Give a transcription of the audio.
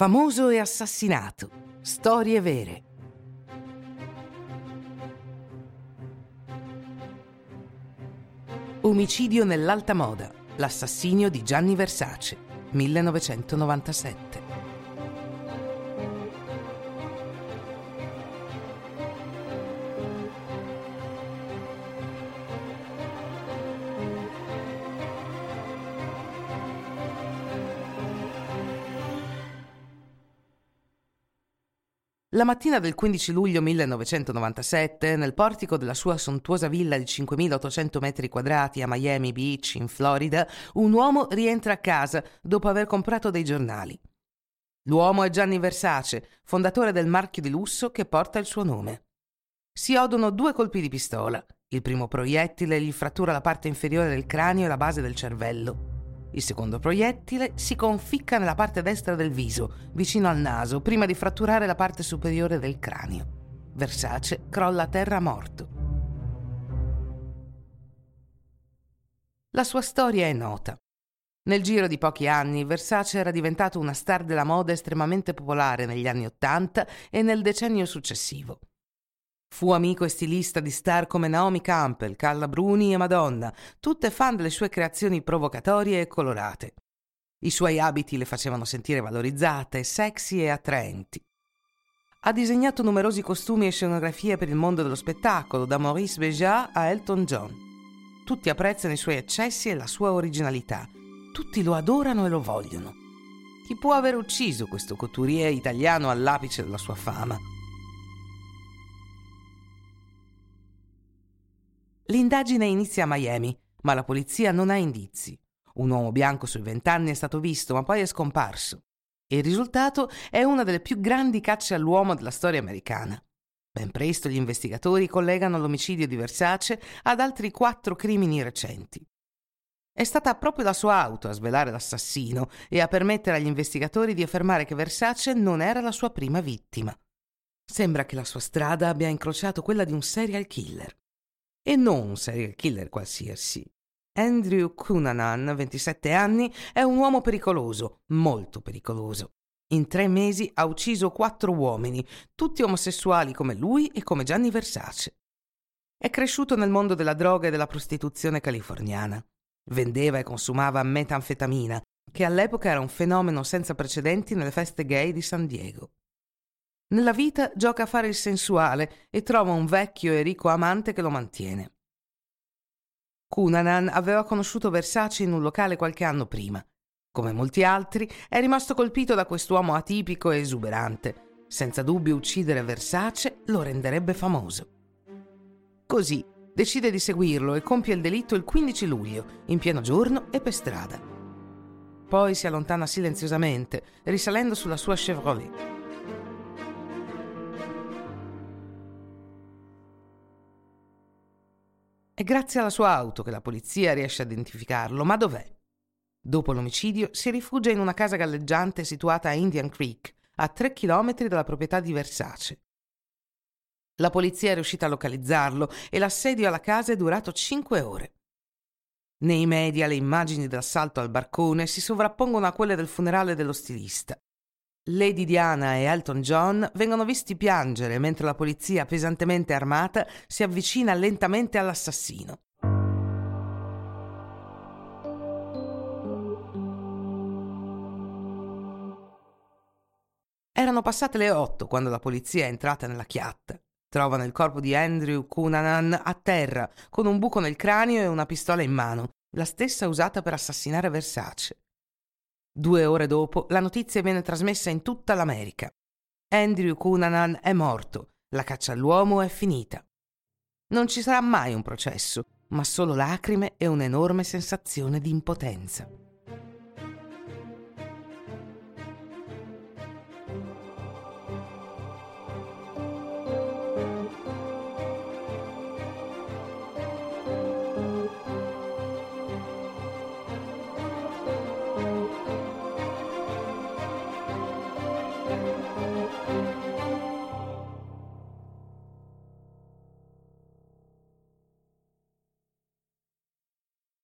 Famoso e assassinato. Storie vere. Omicidio nell'alta moda. L'assassinio di Gianni Versace. 1997. La mattina del 15 luglio 1997, nel portico della sua sontuosa villa di 5.800 metri quadrati a Miami Beach, in Florida, un uomo rientra a casa dopo aver comprato dei giornali. L'uomo è Gianni Versace, fondatore del marchio di lusso che porta il suo nome. Si odono due colpi di pistola. Il primo proiettile gli frattura la parte inferiore del cranio e la base del cervello. Il secondo proiettile si conficca nella parte destra del viso, vicino al naso, prima di fratturare la parte superiore del cranio. Versace crolla a terra morto. La sua storia è nota. Nel giro di pochi anni Versace era diventato una star della moda estremamente popolare negli anni Ottanta e nel decennio successivo. Fu amico e stilista di star come Naomi Campbell, Carla Bruni e Madonna, tutte fan delle sue creazioni provocatorie e colorate. I suoi abiti le facevano sentire valorizzate, sexy e attraenti. Ha disegnato numerosi costumi e scenografie per il mondo dello spettacolo, da Maurice Béjart a Elton John. Tutti apprezzano i suoi eccessi e la sua originalità. Tutti lo adorano e lo vogliono. Chi può aver ucciso questo couturier italiano all'apice della sua fama? L'indagine inizia a Miami, ma la polizia non ha indizi. Un uomo bianco sui vent'anni è stato visto, ma poi è scomparso. Il risultato è una delle più grandi cacce all'uomo della storia americana. Ben presto gli investigatori collegano l'omicidio di Versace ad altri quattro crimini recenti. È stata proprio la sua auto a svelare l'assassino e a permettere agli investigatori di affermare che Versace non era la sua prima vittima. Sembra che la sua strada abbia incrociato quella di un serial killer. E non un serial killer qualsiasi. Andrew Cunanan, 27 anni, è un uomo pericoloso, molto pericoloso. In tre mesi ha ucciso quattro uomini, tutti omosessuali come lui e come Gianni Versace. È cresciuto nel mondo della droga e della prostituzione californiana. Vendeva e consumava metanfetamina, che all'epoca era un fenomeno senza precedenti nelle feste gay di San Diego. Nella vita gioca a fare il sensuale e trova un vecchio e ricco amante che lo mantiene. Cunanan aveva conosciuto Versace in un locale qualche anno prima. Come molti altri, è rimasto colpito da quest'uomo atipico e esuberante. Senza dubbio uccidere Versace lo renderebbe famoso. Così decide di seguirlo e compie il delitto il 15 luglio, in pieno giorno e per strada. Poi si allontana silenziosamente, risalendo sulla sua Chevrolet. È grazie alla sua auto che la polizia riesce a identificarlo, ma dov'è? Dopo l'omicidio si rifugia in una casa galleggiante situata a Indian Creek, a tre chilometri dalla proprietà di Versace. La polizia è riuscita a localizzarlo e l'assedio alla casa è durato cinque ore. Nei media le immagini dell'assalto al barcone si sovrappongono a quelle del funerale dello stilista. Lady Diana e Elton John vengono visti piangere mentre la polizia pesantemente armata si avvicina lentamente all'assassino. Erano passate le otto quando la polizia è entrata nella chiatta. Trovano il corpo di Andrew Cunanan a terra, con un buco nel cranio e una pistola in mano, la stessa usata per assassinare Versace. Due ore dopo la notizia viene trasmessa in tutta l'America. Andrew Cunanan è morto, la caccia all'uomo è finita. Non ci sarà mai un processo, ma solo lacrime e un'enorme sensazione di impotenza.